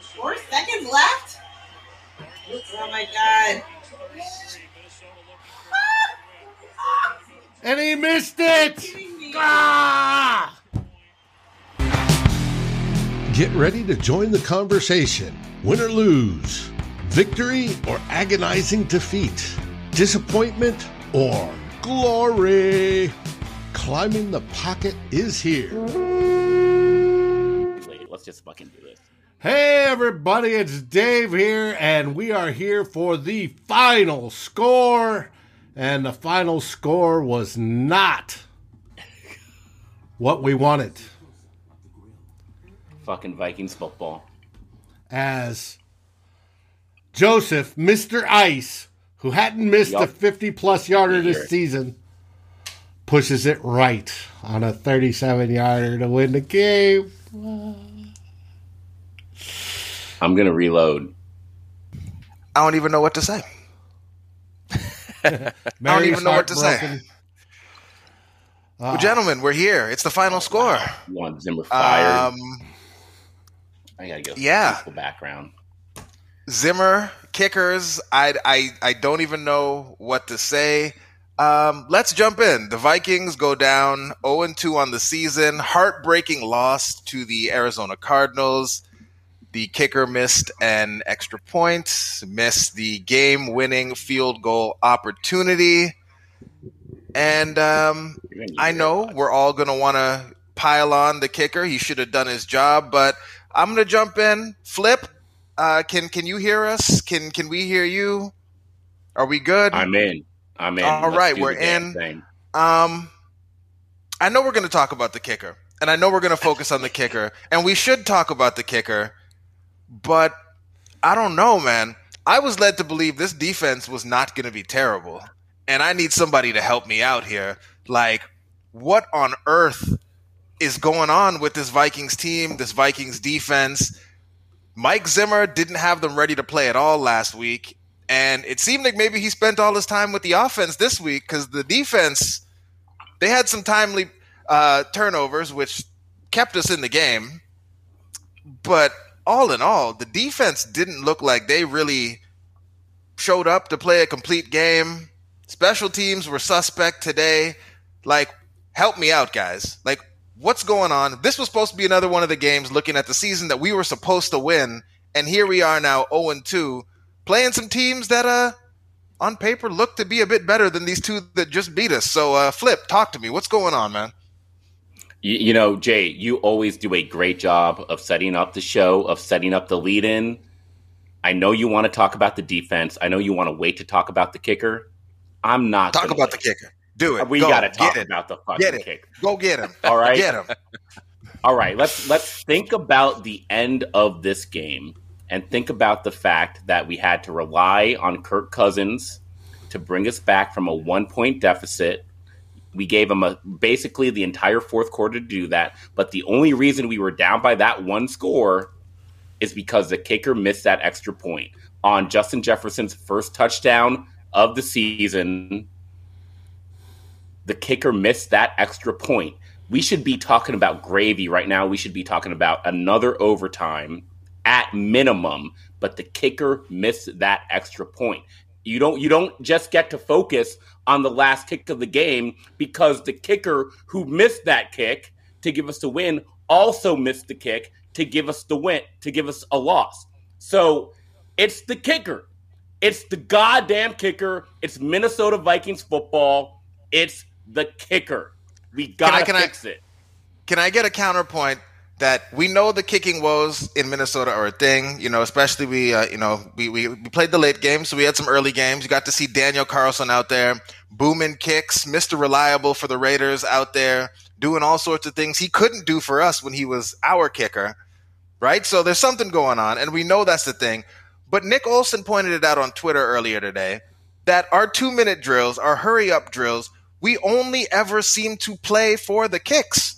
Four seconds left. Oh my god. And he missed it. Ah! Get ready to join the conversation. Win or lose, victory or agonizing defeat, disappointment or glory. Climbing the pocket is here. Wait, let's just fucking do this. Hey, everybody, it's Dave here, and we are here for the final score. And the final score was not what we wanted. Fucking Vikings football. As Joseph, Mr. Ice, who hadn't missed a 50 plus yarder this season, pushes it right on a 37 yarder to win the game. I'm gonna reload. I don't even know what to say. Mary's even know what to say. heartbroken. Well, gentlemen, we're here. It's the final score. You want Zimmer fired? Um, I gotta go. yeah. peaceful background. Zimmer kickers. I I I don't even know what to say. Um, let's jump in. The Vikings go down 0 2 on the season. Heartbreaking loss to the Arizona Cardinals. The kicker missed an extra point, missed the game winning field goal opportunity. And um, I know we're all going to want to pile on the kicker. He should have done his job, but I'm going to jump in. Flip, uh, can can you hear us? Can can we hear you? Are we good? I'm in. I'm in. All right, we're in. thing. Um, I know we're going to talk about the kicker, and I know we're going to focus on the kicker, and we should talk about the kicker, but I don't know, man. I was led to believe this defense was not going to be terrible, and I need somebody to help me out here. Like, what on earth is going on with this Vikings team, this Vikings defense? Mike Zimmer didn't have them ready to play at all last week. And it seemed like maybe he spent all his time with the offense this week because the defense, they had some timely uh, turnovers, which kept us in the game. But all in all, the defense didn't look like they really showed up to play a complete game. Special teams were suspect today. Like, help me out, guys. Like, what's going on? This was supposed to be another one of the games looking at the season that we were supposed to win. And here we are now 0 2, playing some teams that, uh, on paper look to be a bit better than these two that just beat us. So, uh, Flip, talk to me. What's going on, man? You, you know, Jay, you always do a great job of setting up the show, of setting up the lead in. I know you want to talk about the defense. I know you want to wait to talk about the kicker. I'm not. Talk about the kicker. Do it. We Go. got to talk Get it. about the fucking Get it. kicker. Go get him. All right. Get him. All right, let's let's think about the end of this game and think about the fact that we had to rely on Kirk Cousins to bring us back from a one point deficit. We gave him a basically the entire fourth quarter to do that, but the only reason we were down by that one score is because the kicker missed that extra point on Justin Jefferson's first touchdown of the season. The kicker missed that extra point we should be talking about gravy right now. We should be talking about another overtime at minimum, but the kicker missed that extra point. You don't you don't just get to focus on the last kick of the game because the kicker who missed that kick to give us the win also missed the kick to give us the win to give us a loss. So it's the kicker. It's the goddamn kicker. It's Minnesota Vikings football. It's the kicker. We gotta can I- fix it. Can I get a counterpoint that we know the kicking woes in Minnesota are a thing, you know, especially we, uh, you know, we, we, we played the late game, so we had some early games. You got to see Daniel Carlson out there booming kicks, Mr. Reliable for the Raiders out there doing all sorts of things he couldn't do for us when he was our kicker, right? So there's something going on, and we know that's the thing. But Nick Olson pointed it out on Twitter earlier today that our two minute drills, our hurry up drills, we only ever seem to play for the kicks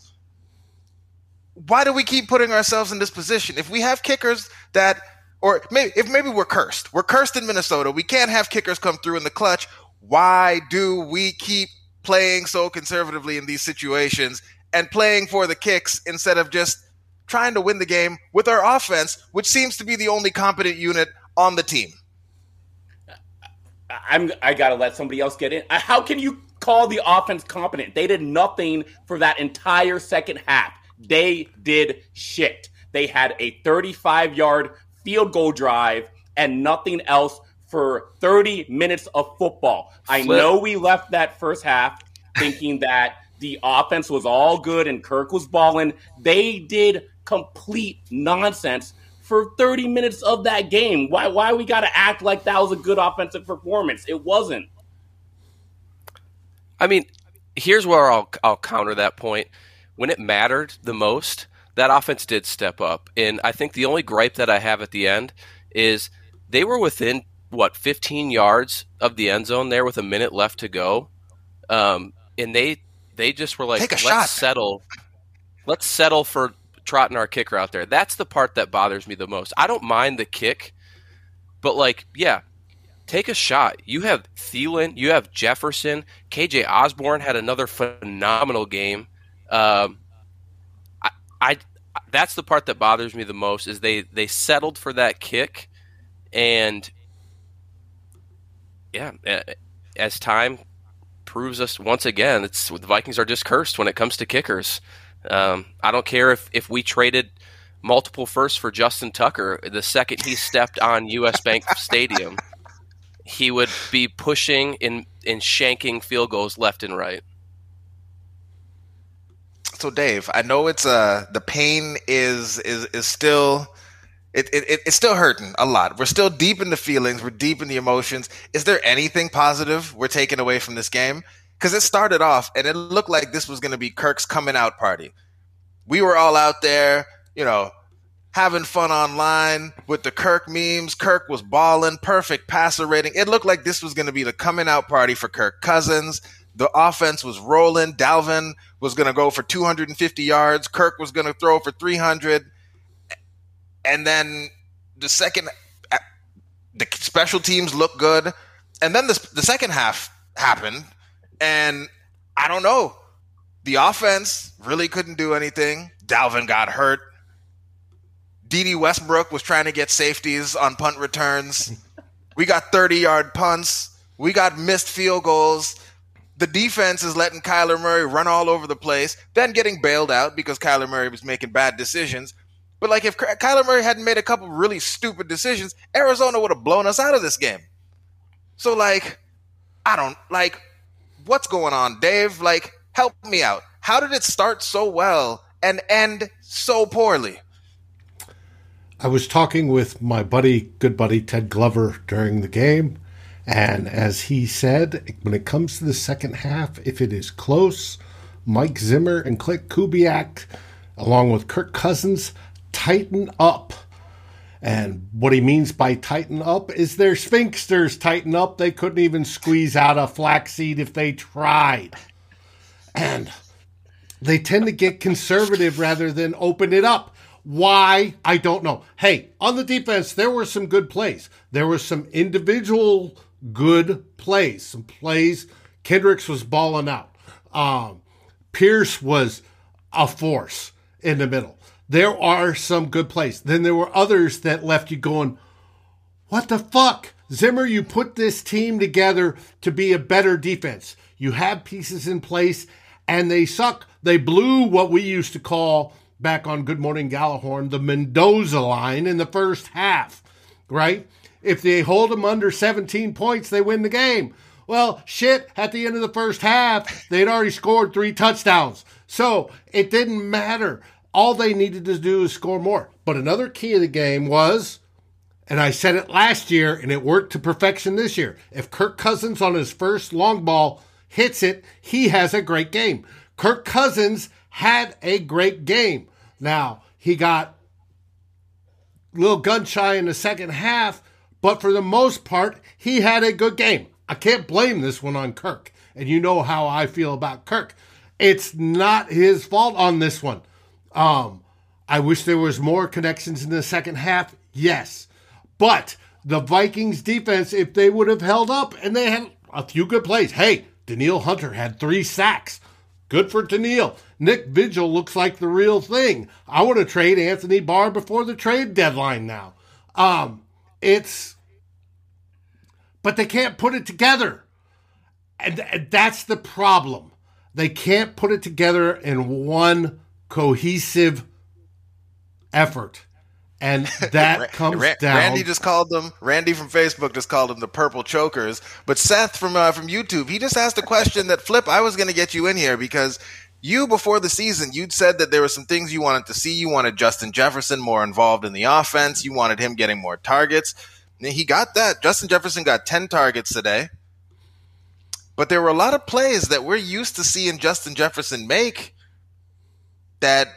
why do we keep putting ourselves in this position? If we have kickers that, or maybe if maybe we're cursed, we're cursed in Minnesota. We can't have kickers come through in the clutch. Why do we keep playing so conservatively in these situations and playing for the kicks instead of just trying to win the game with our offense, which seems to be the only competent unit on the team. I'm I gotta let somebody else get in. How can you call the offense competent? They did nothing for that entire second half. They did shit. They had a 35 yard field goal drive and nothing else for 30 minutes of football. I Flip. know we left that first half thinking that the offense was all good and Kirk was balling. They did complete nonsense for 30 minutes of that game. Why why we got to act like that was a good offensive performance? It wasn't. I mean, here's where I'll I'll counter that point. When it mattered the most, that offense did step up, and I think the only gripe that I have at the end is they were within what 15 yards of the end zone there with a minute left to go, um, and they they just were like, Take a let's shot." settle, let's settle for trotting our kicker out there. That's the part that bothers me the most. I don't mind the kick, but like, yeah, take a shot. You have Thielen, you have Jefferson, KJ Osborne had another phenomenal game. Um, I, I, that's the part that bothers me the most is they they settled for that kick, and yeah, as time proves us once again, it's the Vikings are just cursed when it comes to kickers. Um, I don't care if if we traded multiple firsts for Justin Tucker the second he stepped on U.S. Bank Stadium he would be pushing and, and shanking field goals left and right. So Dave, I know it's uh the pain is is is still it, it, it- it's still hurting a lot. We're still deep in the feelings. We're deep in the emotions. Is there anything positive we're taking away from this game? Because it started off and it looked like this was going to be Kirk's coming out party. We were all out there, you know, having fun online with the Kirk memes. Kirk was balling, perfect passer rating. It looked like this was going to be the coming out party for Kirk Cousins. The offense was rolling. Dalvin was going to go for 250 yards. Kirk was going to throw for 300. And then the second, the special teams looked good. And then the, the second half happened. And I don't know. The offense really couldn't do anything. Dalvin got hurt. Dede Westbrook was trying to get safeties on punt returns. We got 30 yard punts. We got missed field goals. The defense is letting Kyler Murray run all over the place, then getting bailed out because Kyler Murray was making bad decisions. But like if Kyler Murray hadn't made a couple really stupid decisions, Arizona would have blown us out of this game. So like, I don't like what's going on, Dave. Like, help me out. How did it start so well and end so poorly? I was talking with my buddy, good buddy Ted Glover during the game, and as he said, when it comes to the second half, if it is close, Mike Zimmer and Klint Kubiak, along with Kirk Cousins, tighten up. And what he means by tighten up is their sphincters tighten up. They couldn't even squeeze out a flaxseed if they tried. And they tend to get conservative rather than open it up. Why? I don't know. Hey, on the defense, there were some good plays. There were some individual good plays. Some plays. Kendricks was balling out. Um, Pierce was a force in the middle. There are some good plays. Then there were others that left you going, what the fuck? Zimmer, you put this team together to be a better defense. You have pieces in place and they suck. They blew what we used to call back on Good Morning Gallahorn the Mendoza line in the first half, right? If they hold them under 17 points, they win the game. Well, shit, at the end of the first half, they'd already scored three touchdowns. So it didn't matter. All they needed to do is score more. But another key of the game was and I said it last year, and it worked to perfection this year. If Kirk Cousins on his first long ball hits it, he has a great game. Kirk Cousins had a great game. Now, he got a little gun shy in the second half, but for the most part, he had a good game. I can't blame this one on Kirk. And you know how I feel about Kirk. It's not his fault on this one. Um, I wish there was more connections in the second half. Yes. But the Vikings defense, if they would have held up and they had a few good plays, hey, Danielle Hunter had three sacks. Good for Tennille. Nick Vigil looks like the real thing. I want to trade Anthony Barr before the trade deadline now. Um, it's, but they can't put it together. And, and that's the problem. They can't put it together in one cohesive effort. And that comes Ra- down. Randy just called them. Randy from Facebook just called them the purple chokers. But Seth from uh, from YouTube, he just asked a question that Flip. I was going to get you in here because you before the season, you'd said that there were some things you wanted to see. You wanted Justin Jefferson more involved in the offense. You wanted him getting more targets. And he got that. Justin Jefferson got ten targets today. But there were a lot of plays that we're used to seeing Justin Jefferson make that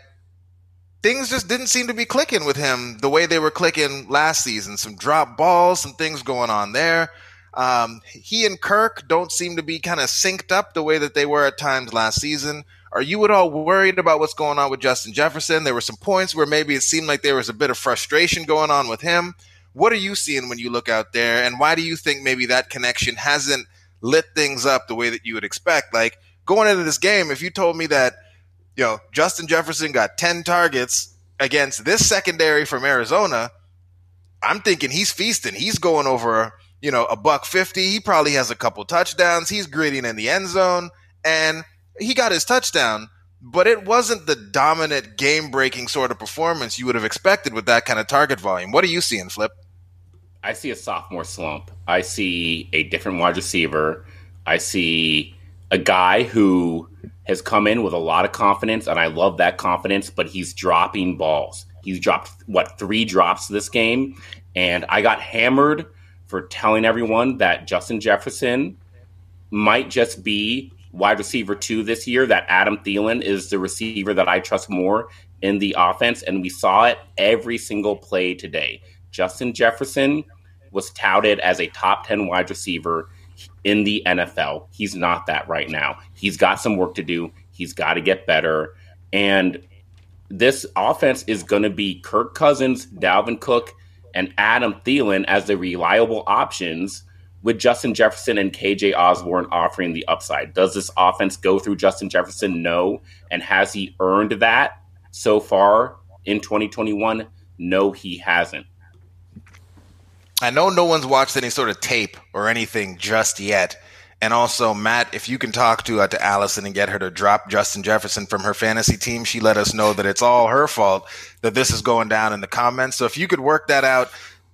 things just didn't seem to be clicking with him the way they were clicking last season. Some drop balls, some things going on there. Um, he and Kirk don't seem to be kind of synced up the way that they were at times last season. Are you at all worried about what's going on with Justin Jefferson? There were some points where maybe it seemed like there was a bit of frustration going on with him. What are you seeing when you look out there, and why do you think maybe that connection hasn't lit things up the way that you would expect? Like going into this game, if you told me that you know, Justin Jefferson got 10 targets against this secondary from Arizona. I'm thinking he's feasting. He's going over, you know, a buck 50. He probably has a couple touchdowns. He's gritting in the end zone and he got his touchdown, but it wasn't the dominant game breaking sort of performance you would have expected with that kind of target volume. What are you seeing, Flip? I see a sophomore slump. I see a different wide receiver. I see a guy who has come in with a lot of confidence, and I love that confidence, but he's dropping balls. He's dropped, what, three drops this game? And I got hammered for telling everyone that Justin Jefferson might just be wide receiver two this year, that Adam Thielen is the receiver that I trust more in the offense. And we saw it every single play today. Justin Jefferson was touted as a top 10 wide receiver in the NFL. He's not that right now. He's got some work to do. He's got to get better. And this offense is going to be Kirk Cousins, Dalvin Cook, and Adam Thielen as the reliable options with Justin Jefferson and KJ Osborne offering the upside. Does this offense go through Justin Jefferson? No. And has he earned that so far in 2021? No, he hasn't. I know no one's watched any sort of tape or anything just yet. And also, Matt, if you can talk to uh, to Allison and get her to drop Justin Jefferson from her fantasy team, she let us know that it's all her fault that this is going down in the comments. So if you could work that out,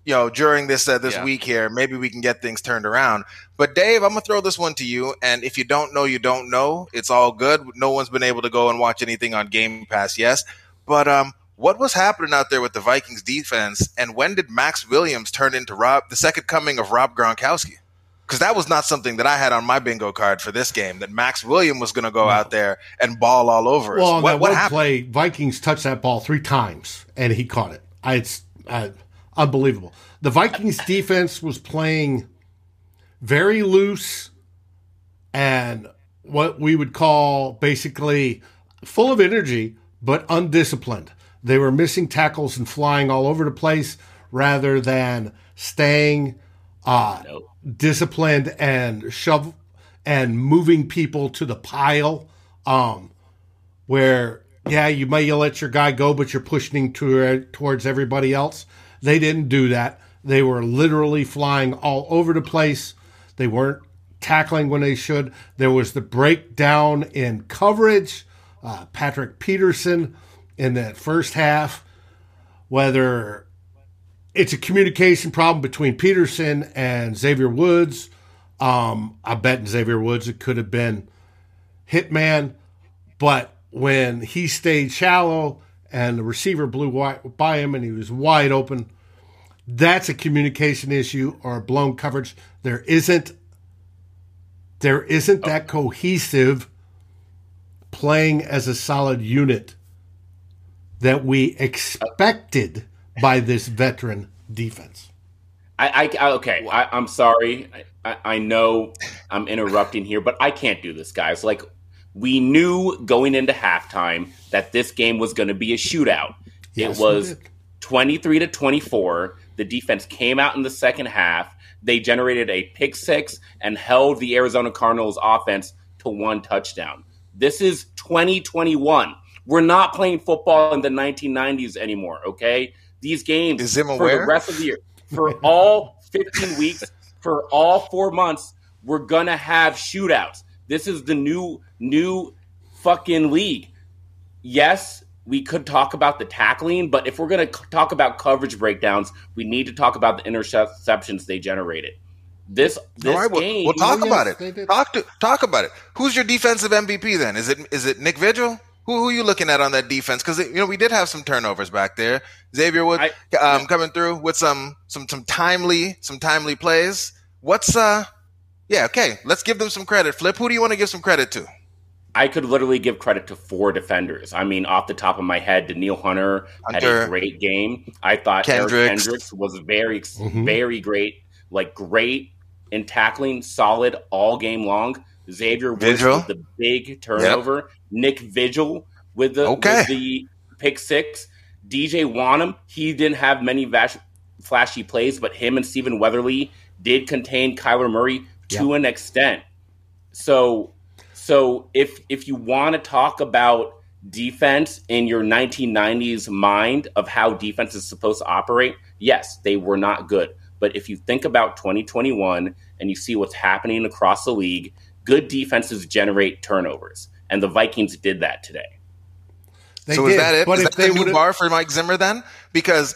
you know, during this uh, this Yeah. week here, maybe we can get things turned around. But Dave, I'm gonna throw this one to you. And if you don't know, you don't know. It's all good. No one's been able to go and watch anything on Game Pass, yes. But um, what was happening out there with the Vikings defense, and when did Maxx Williams turn into Rob, the second coming of Rob Gronkowski? Because that was not something that I had on my bingo card for this game. That Maxx Williams was going to go out there and ball all over us. Well, on what that what one happened? play, Vikings touched that ball three times, and he caught it. I, it's uh, unbelievable. The Vikings defense was playing very loose and what we would call basically full of energy, but undisciplined. They were missing tackles and flying all over the place rather than staying uh, No. disciplined and shove and moving people to the pile. Um, where yeah, you may let your guy go, but you're pushing to, towards everybody else. They didn't do that. They were literally flying all over the place. They weren't tackling when they should. There was the breakdown in coverage. Uh, Patrick Peterson in that first half, whether it's a communication problem between Peterson and Xavier Woods. Um, I bet in Xavier Woods it could have been Hitman, but when he stayed shallow and the receiver blew by him and he was wide open, that's a communication issue or a blown coverage. There isn't there isn't that oh. cohesive playing as a solid unit that we expected by this veteran defense. I, I okay. I, I'm sorry. I, I know I'm interrupting here, but I can't do this, guys. Like we knew going into halftime that this game was going to be a shootout. Yes, it was we 23 to 24. The defense came out in the second half. They generated a pick six and held the Arizona Cardinals offense to one touchdown. This is 2021. We're not playing football in the 1990s anymore, okay? These games Is Zimmer for the rest of the year, for all 15 weeks, for all four months, we're gonna have shootouts. This is the new new fucking league. Yes, we could talk about the tackling, but if we're gonna c- talk about coverage breakdowns, we need to talk about the interceptions they generated. This this All right, we'll, game, we'll talk Oh, about yes, it. Talk to talk about it. Who's your defensive MVP then? Is it is it Nick Vigil? Who, who are you looking at on that defense? Because you know we did have some turnovers back there. Xavier Wood I- um, coming through with some some some timely some timely plays. What's uh? Yeah, okay. Let's give them some credit. Flip. Who do you want to give some credit to? I could literally give credit to four defenders. I mean, off the top of my head, Danielle Hunter, had a great game. I thought Eric Kendricks. Kendricks was very, Mhm. very great. Like great in tackling, solid all game long. Xavier Woods Vigil. with the big turnover. Nick Vigil with the Okay. with the pick six. DJ Wonnum, he didn't have many vash- flashy plays, but him and Stephen Weatherly did contain Kyler Murray to an extent. So so if if you want to talk about defense in your 1990s mind of how defense is supposed to operate, yes, they were not good. But if you think about 2021 and you see what's happening across the league, good defenses generate turnovers, and the Vikings did that today. They so did, is that it? But Is if that they the new bar for Mike Zimmer then? Because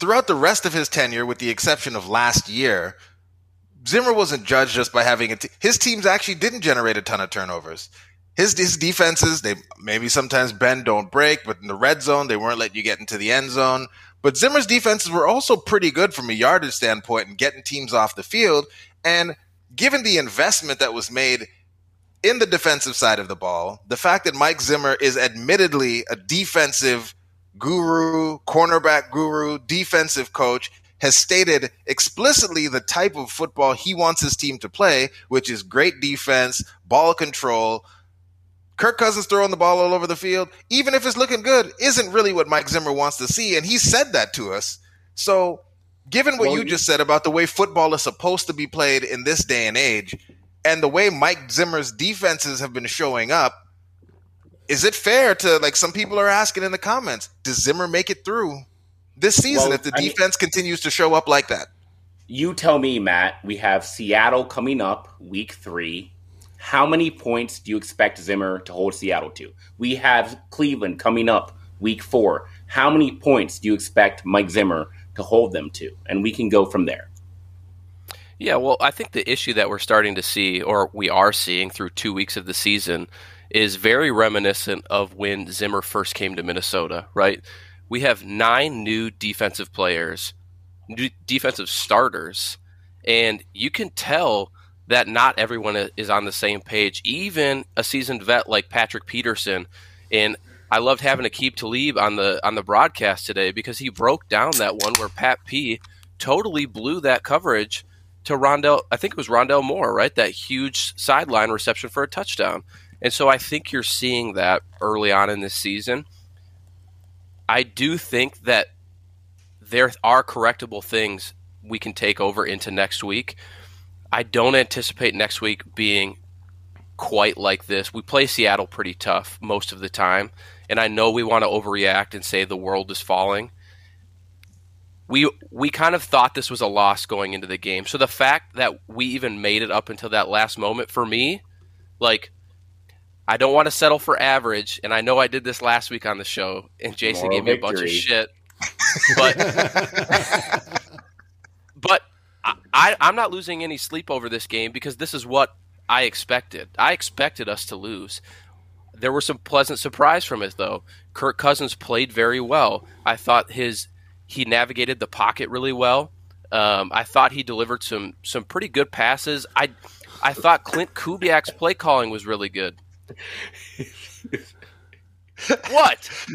throughout the rest of his tenure, with the exception of last year, Zimmer wasn't judged just by having a t- his teams actually didn't generate a ton of turnovers. His his defenses they maybe sometimes bend don't break, but in the red zone they weren't letting you get into the end zone. But Zimmer's defenses were also pretty good from a yardage standpoint and getting teams off the field. And given the investment that was made in the defensive side of the ball, the fact that Mike Zimmer is admittedly a defensive guru, cornerback guru, defensive coach, has stated explicitly the type of football he wants his team to play, which is great defense, ball control. Kirk Cousins throwing the ball all over the field, even if it's looking good, isn't really what Mike Zimmer wants to see. And he said that to us. So, given what Well, you you- just said about the way football is supposed to be played in this day and age, and the way Mike Zimmer's defenses have been showing up, is it fair to like some people are asking in the comments, does Zimmer make it through this season Well, if the I mean- defense continues to show up like that? You tell me, Matt. We have Seattle coming up week three. How many points do you expect Zimmer to hold Seattle to? We have Cleveland coming up week four. How many points do you expect Mike Zimmer to hold them to? And we can go from there. Yeah, well, I think the issue that we're starting to see, or we are seeing through two weeks of the season, is very reminiscent of when Zimmer first came to Minnesota, right? We have nine new defensive players, new defensive starters, and you can tell that not everyone is on the same page. Even a seasoned vet like Patrick Peterson, and I loved having Aqib Talib on the on the broadcast today because he broke down that one where Pat P totally blew that coverage to Rondale. I think it was Rondale Moore, right? That huge sideline reception for a touchdown. And so I think you're seeing that early on in this season. I do think that there are correctable things we can take over into next week. I don't anticipate next week being quite like this. We play Seattle pretty tough most of the time, and I know we want to overreact and say the world is falling. We we kind of thought this was a loss going into the game. So the fact that we even made it up until that last moment for me, like I don't want to settle for average, and I know I did this last week on the show, and Jason Moral gave me a bunch of shit. But but I, I'm not losing any sleep over this game because this is what I expected. I expected us to lose. There were some pleasant surprise from it though. Kirk Cousins played very well. I thought his he navigated the pocket really well. Um, I thought he delivered some some pretty good passes. I I thought Klint Kubiak's play calling was really good. What?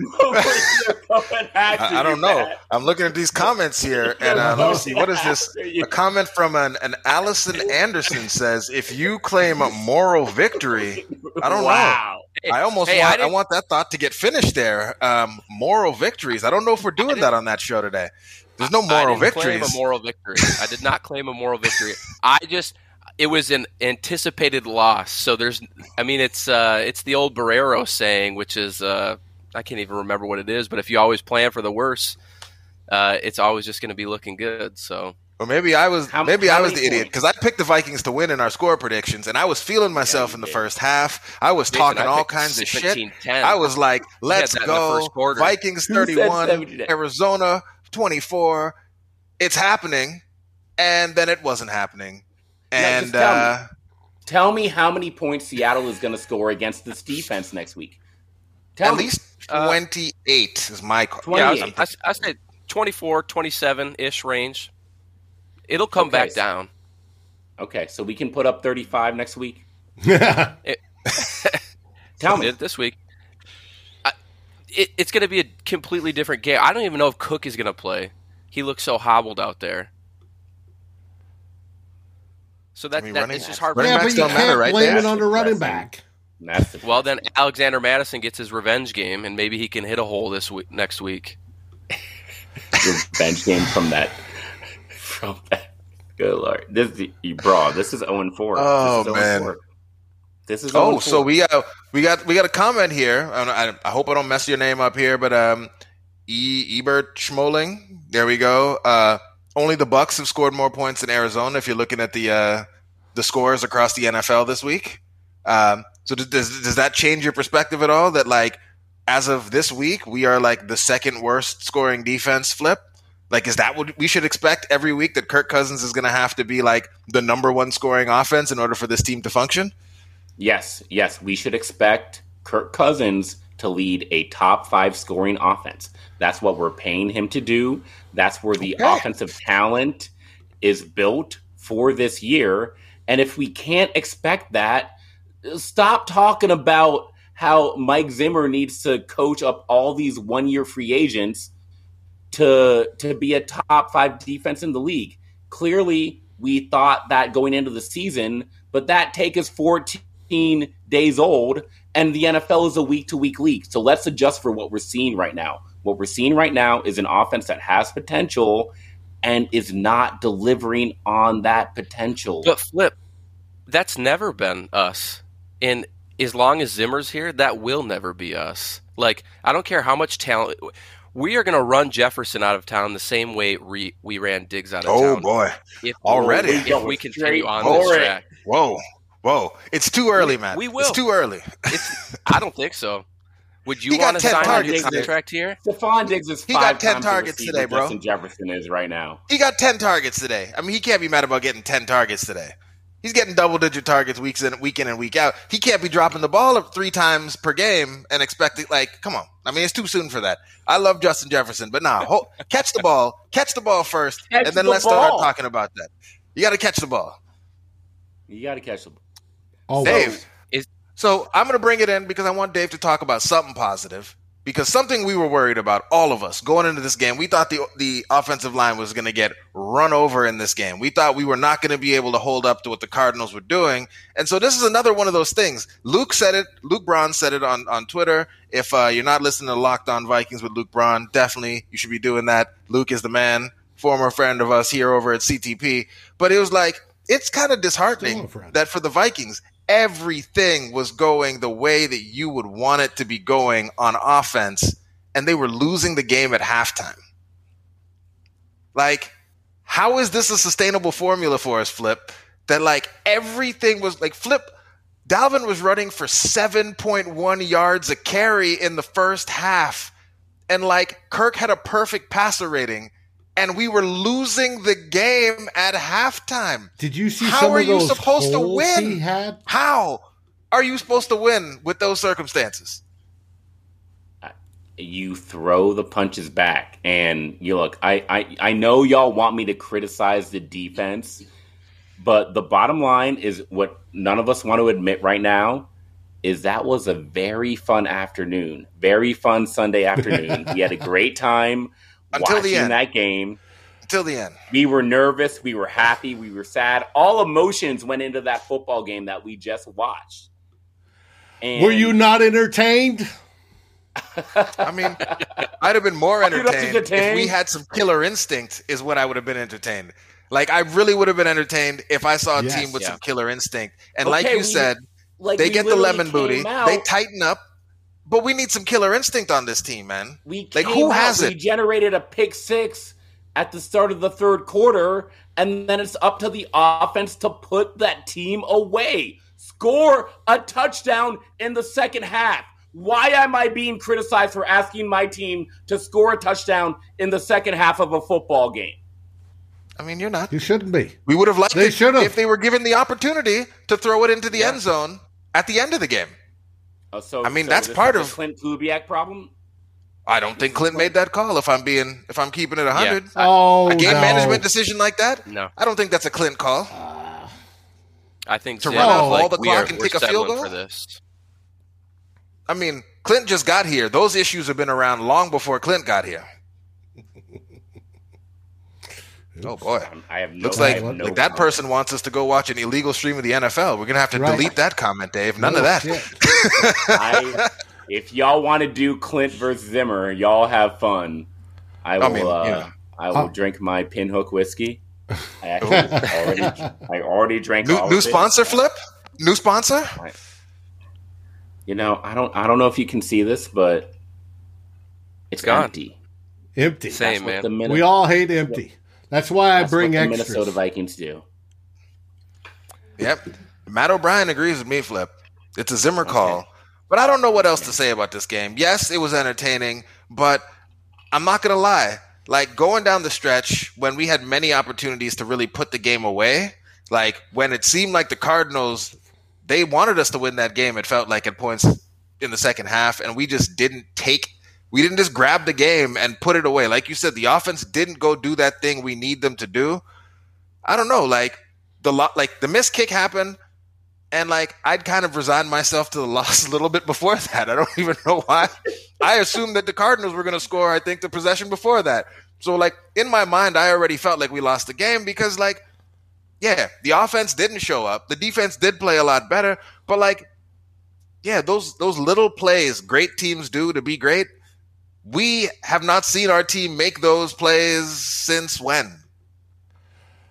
I, I don't know. I'm looking at these comments here, and uh, let me see. What is this? A comment from an, an Allison Anderson says, "If you claim a moral victory, I don't wow. know. I almost Hey, I want, I, didn't- want that thought to get finished there. Um, moral victories. I don't know if we're doing that on that show today. There's no I moral didn't victories. Claim a moral victory. I did not claim a moral victory. I just it was an anticipated loss. So there's, I mean, it's uh, it's the old Barrero saying, which is uh, I can't even remember what it is, but if you always plan for the worst, uh, it's always just going to be looking good. So Or maybe I was How- maybe how I was many the idiot because I picked the Vikings to win in our score predictions, and I was feeling myself you in the did. first half. I was Jason, talking I all picked kinds of shit. 17-10. I was like, "Let's that in the go. Vikings 31, Arizona 24." It's happening, and then it wasn't happening, just and tell me. uh, Tell me how many points Seattle is going to score against this defense next week. Tell at me. least Uh, 28 is my call. yeah, I, 28. was, I, I said 24, 27 ish range. It'll come Okay, back so- down. Okay, so we can put up 35 next week. yeah. Tell me. This week. I, it, it's going to be a completely different game. I don't even know if Cook is going to play. He looks so hobbled out there. So that, mean, that running- it's just hard. running Yeah, for backs but you don't can't right? blame it on the running back. That's the Well, then Alexander Mattison gets his revenge game, and maybe he can hit a hole this week, next week. revenge game from that. From that. Good lord. This, bro, this is 0 4. Oh, this is man. 4. This is Oh, so we got we got we got a comment here. I, I, I hope I don't mess your name up here, but um, e, Ebert Schmoling. There we go. Uh, only the Bucks have scored more points than Arizona. If you're looking at the uh, the scores across the NFL this week, um, so does, does that change your perspective at all? That like as of this week, we are like the second worst scoring defense. Flip. Like, is that what we should expect every week? That Kirk Cousins is going to have to be like the number one scoring offense in order for this team to function? Yes, yes, we should expect Kirk Cousins to lead a top five scoring offense. That's what we're paying him to do. That's where the Okay. offensive talent is built for this year. And if we can't expect that, stop talking about how Mike Zimmer needs to coach up all these one year free agents to to be a top five defense in the league. Clearly, we thought that going into the season, but that take is 14 days old, and the NFL is a week to week league. So let's adjust for what we're seeing right now. What we're seeing right now is an offense that has potential and is not delivering on that potential. But flip, that's never been us. And as long as Zimmer's here, that will never be us. Like I don't care how much talent we are going to run Jefferson out of town the same way we, we ran Diggs out of Oh town. Oh boy! If, Already? if we continue on this for it. track, Whoa, whoa! It's too early, We- man. we will. It's too early. it's, I don't think so. Would you He got want to 10 sign a targets big contract here? Stefon Diggs is He five got 10 times the targets today, bro. Justin Jefferson is right now. He got ten targets today. I mean, he can't be mad about getting ten targets today. He's getting double-digit targets weeks in, week in and week out. He can't be dropping the ball three times per game and expecting like, come on. I mean, it's too soon for that. I love Justin Jefferson, but nah, hold, catch the ball, catch the ball first, Catch and then the let's start talking about that. You got to catch the ball. You got to catch the Oh, Dave. is- so I'm going to bring it in because I want Dave to talk about something positive. Because something we were worried about, all of us going into this game, we thought the the offensive line was going to get run over in this game. We thought we were not going to be able to hold up to what the Cardinals were doing, and so this is another one of those things. Luke said it. Luke Braun said it on on Twitter. If uh, you're not listening to Locked On Vikings with Luke Braun, definitely you should be doing that. Luke is the man, former friend of us here over at CTP. But it was like it's kind of disheartening that for the Vikings, everything was going the way that you would want it to be going on offense, and they were losing the game at halftime. Like, how is this a sustainable formula for us, Flip? That like everything was like Flip. Dalvin was running for 7.1 yards a carry in the first half. And like Kirk had a perfect passer rating, and we were losing the game at halftime. Did you see How some are of you those supposed to win? How are you supposed to win with those circumstances? you throw the punches back and you look I, I i know y'all want me to criticize the defense but the bottom line is what none of us want to admit right now is that was a very fun afternoon very fun sunday afternoon we had a great time Until the watching end. that game Until the end. we were nervous we were happy we were sad all emotions went into that football game that we just watched and Were you not entertained? I mean, I'd have been more Are you not entertained if we had some killer instinct. Is what I would have been entertained. Like I really would have been entertained if I saw a Yes. team with Yeah. some killer instinct. And like you we- said, Like they get the lemon booty, out- they tighten up, but we need some killer instinct on this team, man. We Like, came who out, has We it? generated a pick six at the start of the third quarter, and then it's up to the offense to put that team away. Score a touchdown in the second half. Why am I being criticized for asking my team to score a touchdown in the second half of a football game? I mean, you're not. You shouldn't be. We would have liked They it should've. if they were given the opportunity to throw it into the Yeah. end zone at the end of the game. Uh, so, I mean, so that's this part is a of- Klint Kubiak problem. I don't think Klint made that call. If I'm being, if I'm keeping it hundred, Oh, a game no. management decision like that, No, I don't think that's a Klint call. I think To Zim run was out like, all the we clock are, and we're a field goal? for this. I mean, Klint just got here. Those issues have been around long before Klint got here. Oh boy. Um, I have no. Looks I like, have no like that person wants us to go watch an illegal stream of the NFL. We're gonna have to Right. delete that comment, Dave. None No of that. I, if y'all want to do Klint versus Zimmer, y'all have fun. I will. mean, uh, you know. I will Huh. drink my pinhook whiskey. I actually already, I already drank. New, all new of it. sponsor flip. New sponsor. You know, I don't. I don't know if you can see this, but it's Gone. empty. Empty. Same, That's man. the We all hate empty. That's why I that's bring what the extras. Minnesota Vikings do. Yep. Matt O'Brien agrees with me, Flip. It's a Zimmer call. But I don't know what else to say about this game. Yes, it was entertaining, but I'm not going to lie. Like going down the stretch when we had many opportunities to really put the game away, like when it seemed like the Cardinals, they wanted us to win that game, it felt like at points in the second half, and we just didn't take. We didn't just grab the game and put it away. Like you said, the offense didn't go do that thing we need them to do. I don't know. Like the lo- like the missed kick happened, and like I'd kind of resigned myself to the loss a little bit before that. I don't even know why. I assumed that the Cardinals were going to score. I think the possession before that. So like in my mind, I already felt like we lost the game because like, yeah, the offense didn't show up. The defense did play a lot better, but like, yeah, those those little plays great teams do to be great. We have not seen our team make those plays since when?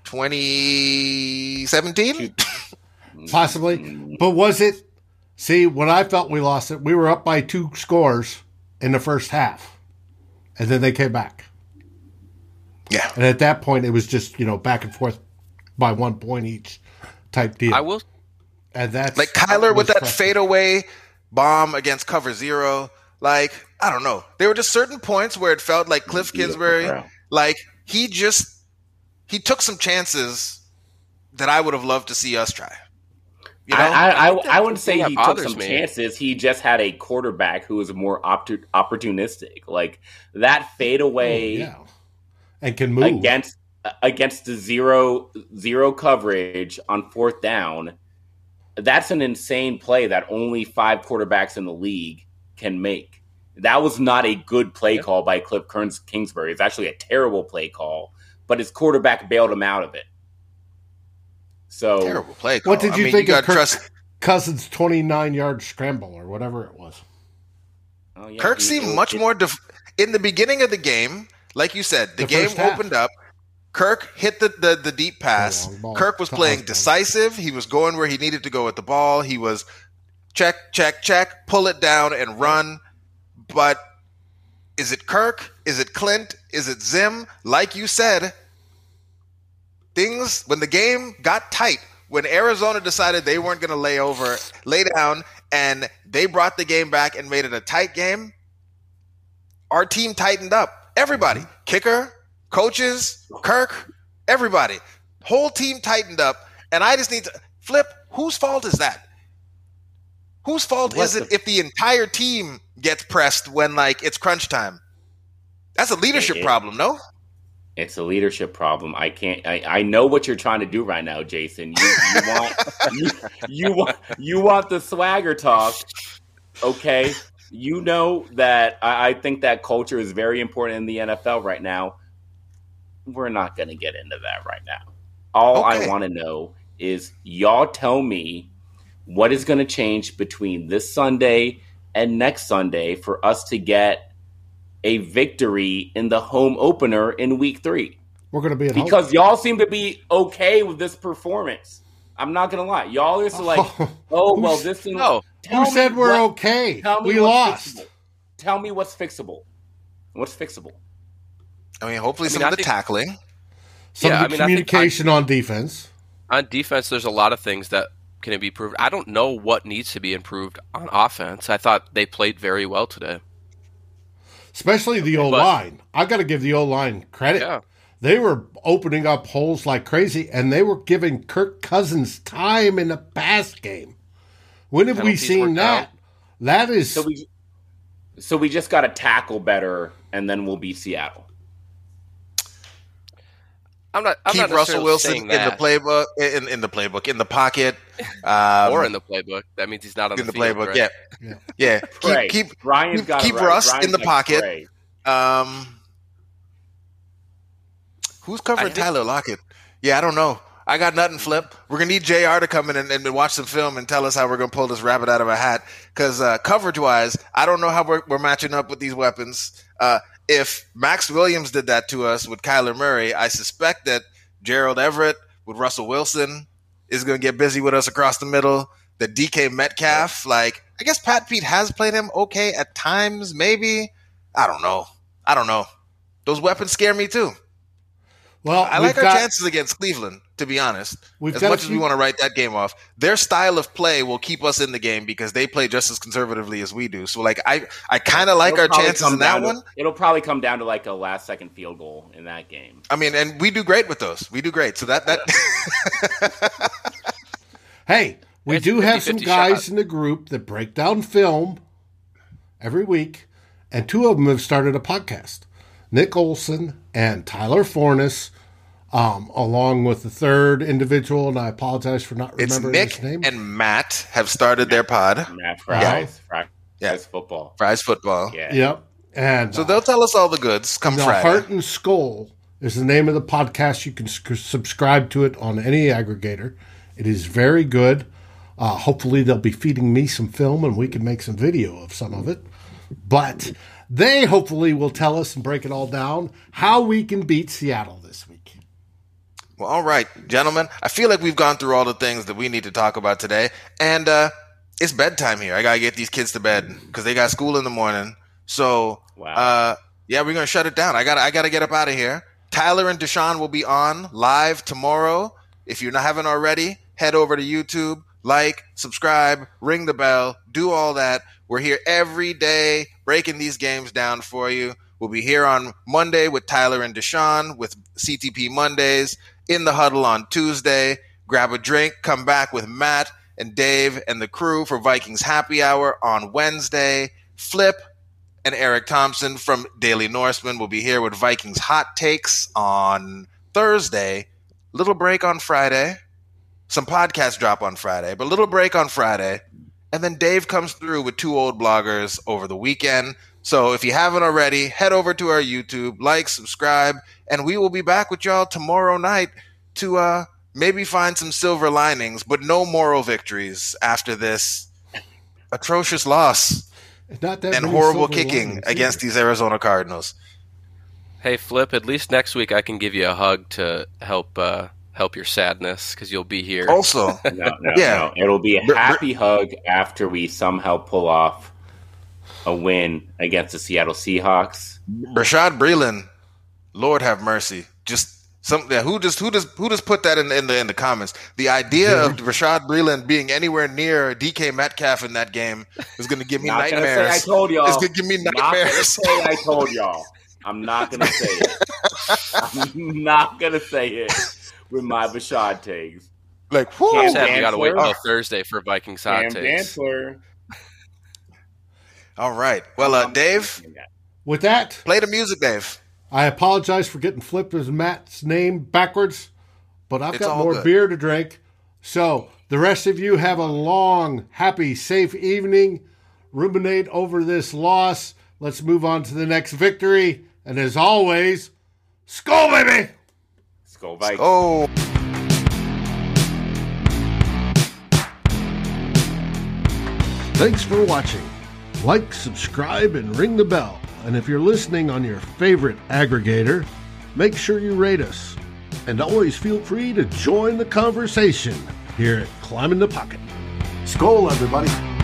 2017? Possibly. But was it? See, when I felt we lost it, we were up by two scores in the first half. And then they came back. Yeah. And at that point, it was just, you know, back and forth by one point each type deal. I will. and that's Like Kyler with that fadeaway bomb against cover zero. Like, I don't know. There were just certain points where it felt like Cliff Kingsbury, throw. like he just he took some chances that I would have loved to see us try. You know? I, I, I, I wouldn't say he took some me- chances. He just had a quarterback who was more opt- opportunistic. Like that fadeaway Oh, yeah. And can move. against against the zero zero coverage on fourth down. That's an insane play that only five quarterbacks in the league can make. That was not a good play call by Cliff Kearns Kingsbury. It's actually a terrible play call, but his quarterback bailed him out of it. So Terrible play. Call. What did I you mean, think you of Kirk trust Cousins' 29 yard scramble or whatever it was? Oh, yeah, Kirk he- seemed it- much it- more def- in the beginning of the game. Like you said, the, The game opened up. Kirk hit the, the, the deep pass. long ball. Kirk was playing decisive. He was going where he needed to go with the ball. He was check, check, check, pull it down and run. But is it Kirk? Is it Klint? Is it Zim? Like you said, things when the game got tight, when Arizona decided they weren't going to lay over, lay down, and they brought the game back and made it a tight game, our team tightened up. Everybody, mm-hmm. kicker, coaches, Kirk, everybody, whole team tightened up. And I just need to flip. Whose fault is that? Whose fault What is it the- if the entire team gets pressed when like it's crunch time? That's a leadership It- it- problem, no? It's a leadership problem. I can't. I, I know what you're trying to do right now, Jason. You, you want you, you want you want the swagger talk. Okay, you know that I, I think that culture is very important in the NFL right now. We're not going to get into that right now. All I want to know is y'all tell me what is going to change between this Sunday and next Sunday for us to get a victory in the home opener in week three. We're going to be at home. because y'all seem to be okay with this performance. I'm not gonna lie, y'all just like, oh well, this thing. No. Tell Who said we're what- okay? Tell me We lost. Fixable. Tell me what's fixable. What's fixable? I mean, hopefully I mean, some I of the tackling. Some Yeah, of I the mean, I think communication on defense. on defense, there's a lot of things that can it be improved. I don't know what needs to be improved on offense. I thought they played very well today. especially the O line. I got to give the O line credit. Yeah. They were opening up holes like crazy, and they were giving Kirk Cousins time in the pass game. When have we seen that? out. That is So we, so we just got to tackle better, and then we'll be Seattle. I'm not. I'm Keep not Russell Wilson saying in the playbook, in, in the playbook, in the pocket, um, or in the playbook. That means he's not on in the field, playbook. right? Yeah, Yeah. yeah. Keep keep Brian's keep- keep right. Russ Brian's in the pocket. Um, who's covering think- Tyler Lockett? Yeah, I don't know. I got nothing. Flip. We're gonna need Jr. to come in and, and watch some film and tell us how we're gonna pull this rabbit out of a hat. Because uh, coverage wise, I don't know how we're, we're matching up with these weapons. Uh, if Maxx Williams did that to us with Kyler Murray, I suspect that Gerald Everett with Russell Wilson is gonna get busy with us across the middle. The DK Metcalf, like I guess Pat Pete has played him okay at times, maybe. I don't know. I don't know. Those weapons scare me too. well. I like our got- chances against Cleveland, to be honest. We've as got a much as we want to write that game off, their style of play will keep us in the game because they play just as conservatively as we do. So, like, I, I kind of like It'll our probably chances come in that to- one. it'll probably come down to like a last second field goal in that game. I mean, and we do great with those. We do great. So that that Hey, we It's do have some guys shot. in the group that break down film every week, and two of them have started a podcast. Nick Olson and Tyler Fornes, um, along with the third individual, and I apologize for not it's remembering Nick his name. and Matt have started their pod, Matt Fries, Fries, Yeah. football. Fries Football. Yeah. yep, and So they'll tell us all the goods come the Friday. Heart and Skull is the name of the podcast. You can sc- subscribe to it on any aggregator. It is very good. Uh, hopefully, they'll be feeding me some film and we can make some video of some of it. But they hopefully will tell us and break it all down how we can beat Seattle this week. Well, all right, gentlemen. I feel like we've gone through all the things that we need to talk about today, and uh, it's bedtime here. I gotta get these kids to bed because they got school in the morning. So, Wow. uh, yeah, we're gonna shut it down. I gotta, I gotta get up out of here. Tyler and Deshaun will be on live tomorrow. If you haven't already, head over to YouTube, like, subscribe, ring the bell, do all that. We're here every day breaking these games down for you. We'll be here on Monday with Tyler and Deshaun with CTP Mondays. In the huddle on Tuesday. Grab a drink, come back with Matt and Dave and the crew for Vikings Happy Hour on Wednesday. Flip and Eric Thompson from Daily Norseman will be here with Vikings Hot Takes on Thursday. Little break on Friday. Some podcast drop on Friday, but little break on Friday. And then Dave comes through with two old bloggers over the weekend. So if you haven't already, head over to our YouTube, like, subscribe, and we will be back with y'all tomorrow night to uh maybe find some silver linings, but no moral victories after this atrocious loss not that and horrible kicking linings against either. these Arizona Cardinals. Hey, Flip. At least next week I can give you a hug to help uh, help your sadness because you'll be here. Also, No, no, Yeah. no. It'll be a Br- br- happy hug after we somehow pull off a win against the Seattle Seahawks. Bashaud Breeland, Lord have mercy. Just some yeah, who just who just who just put that in, in the in the comments. The idea of Bashaud Breeland being anywhere near DK Metcalf in that game is going to give me Not gonna say nightmares. I told y'all. It's going to give me Not nightmares. say I told y'all. I'm not gonna say it. I'm not gonna say it with my Bashaud takes. like, whoo. Cam Sad we got to wait until Thursday for Vikings hot Cam takes. Dantzler. All right. Well, uh, Dave, With that, play the music, Dave. I apologize for getting flipped as Matt's name backwards, but I've It's got more good. beer to drink. So the rest of you have a long, happy, safe evening. Ruminate over this loss. Let's move on to the next victory. And as always, Skol baby! Skol baby. Oh. Thanks for watching. Like, subscribe, and ring the bell. And if you're listening on your favorite aggregator, make sure you rate us. And always feel free to join the conversation here at Climbing the Pocket. Skol, everybody.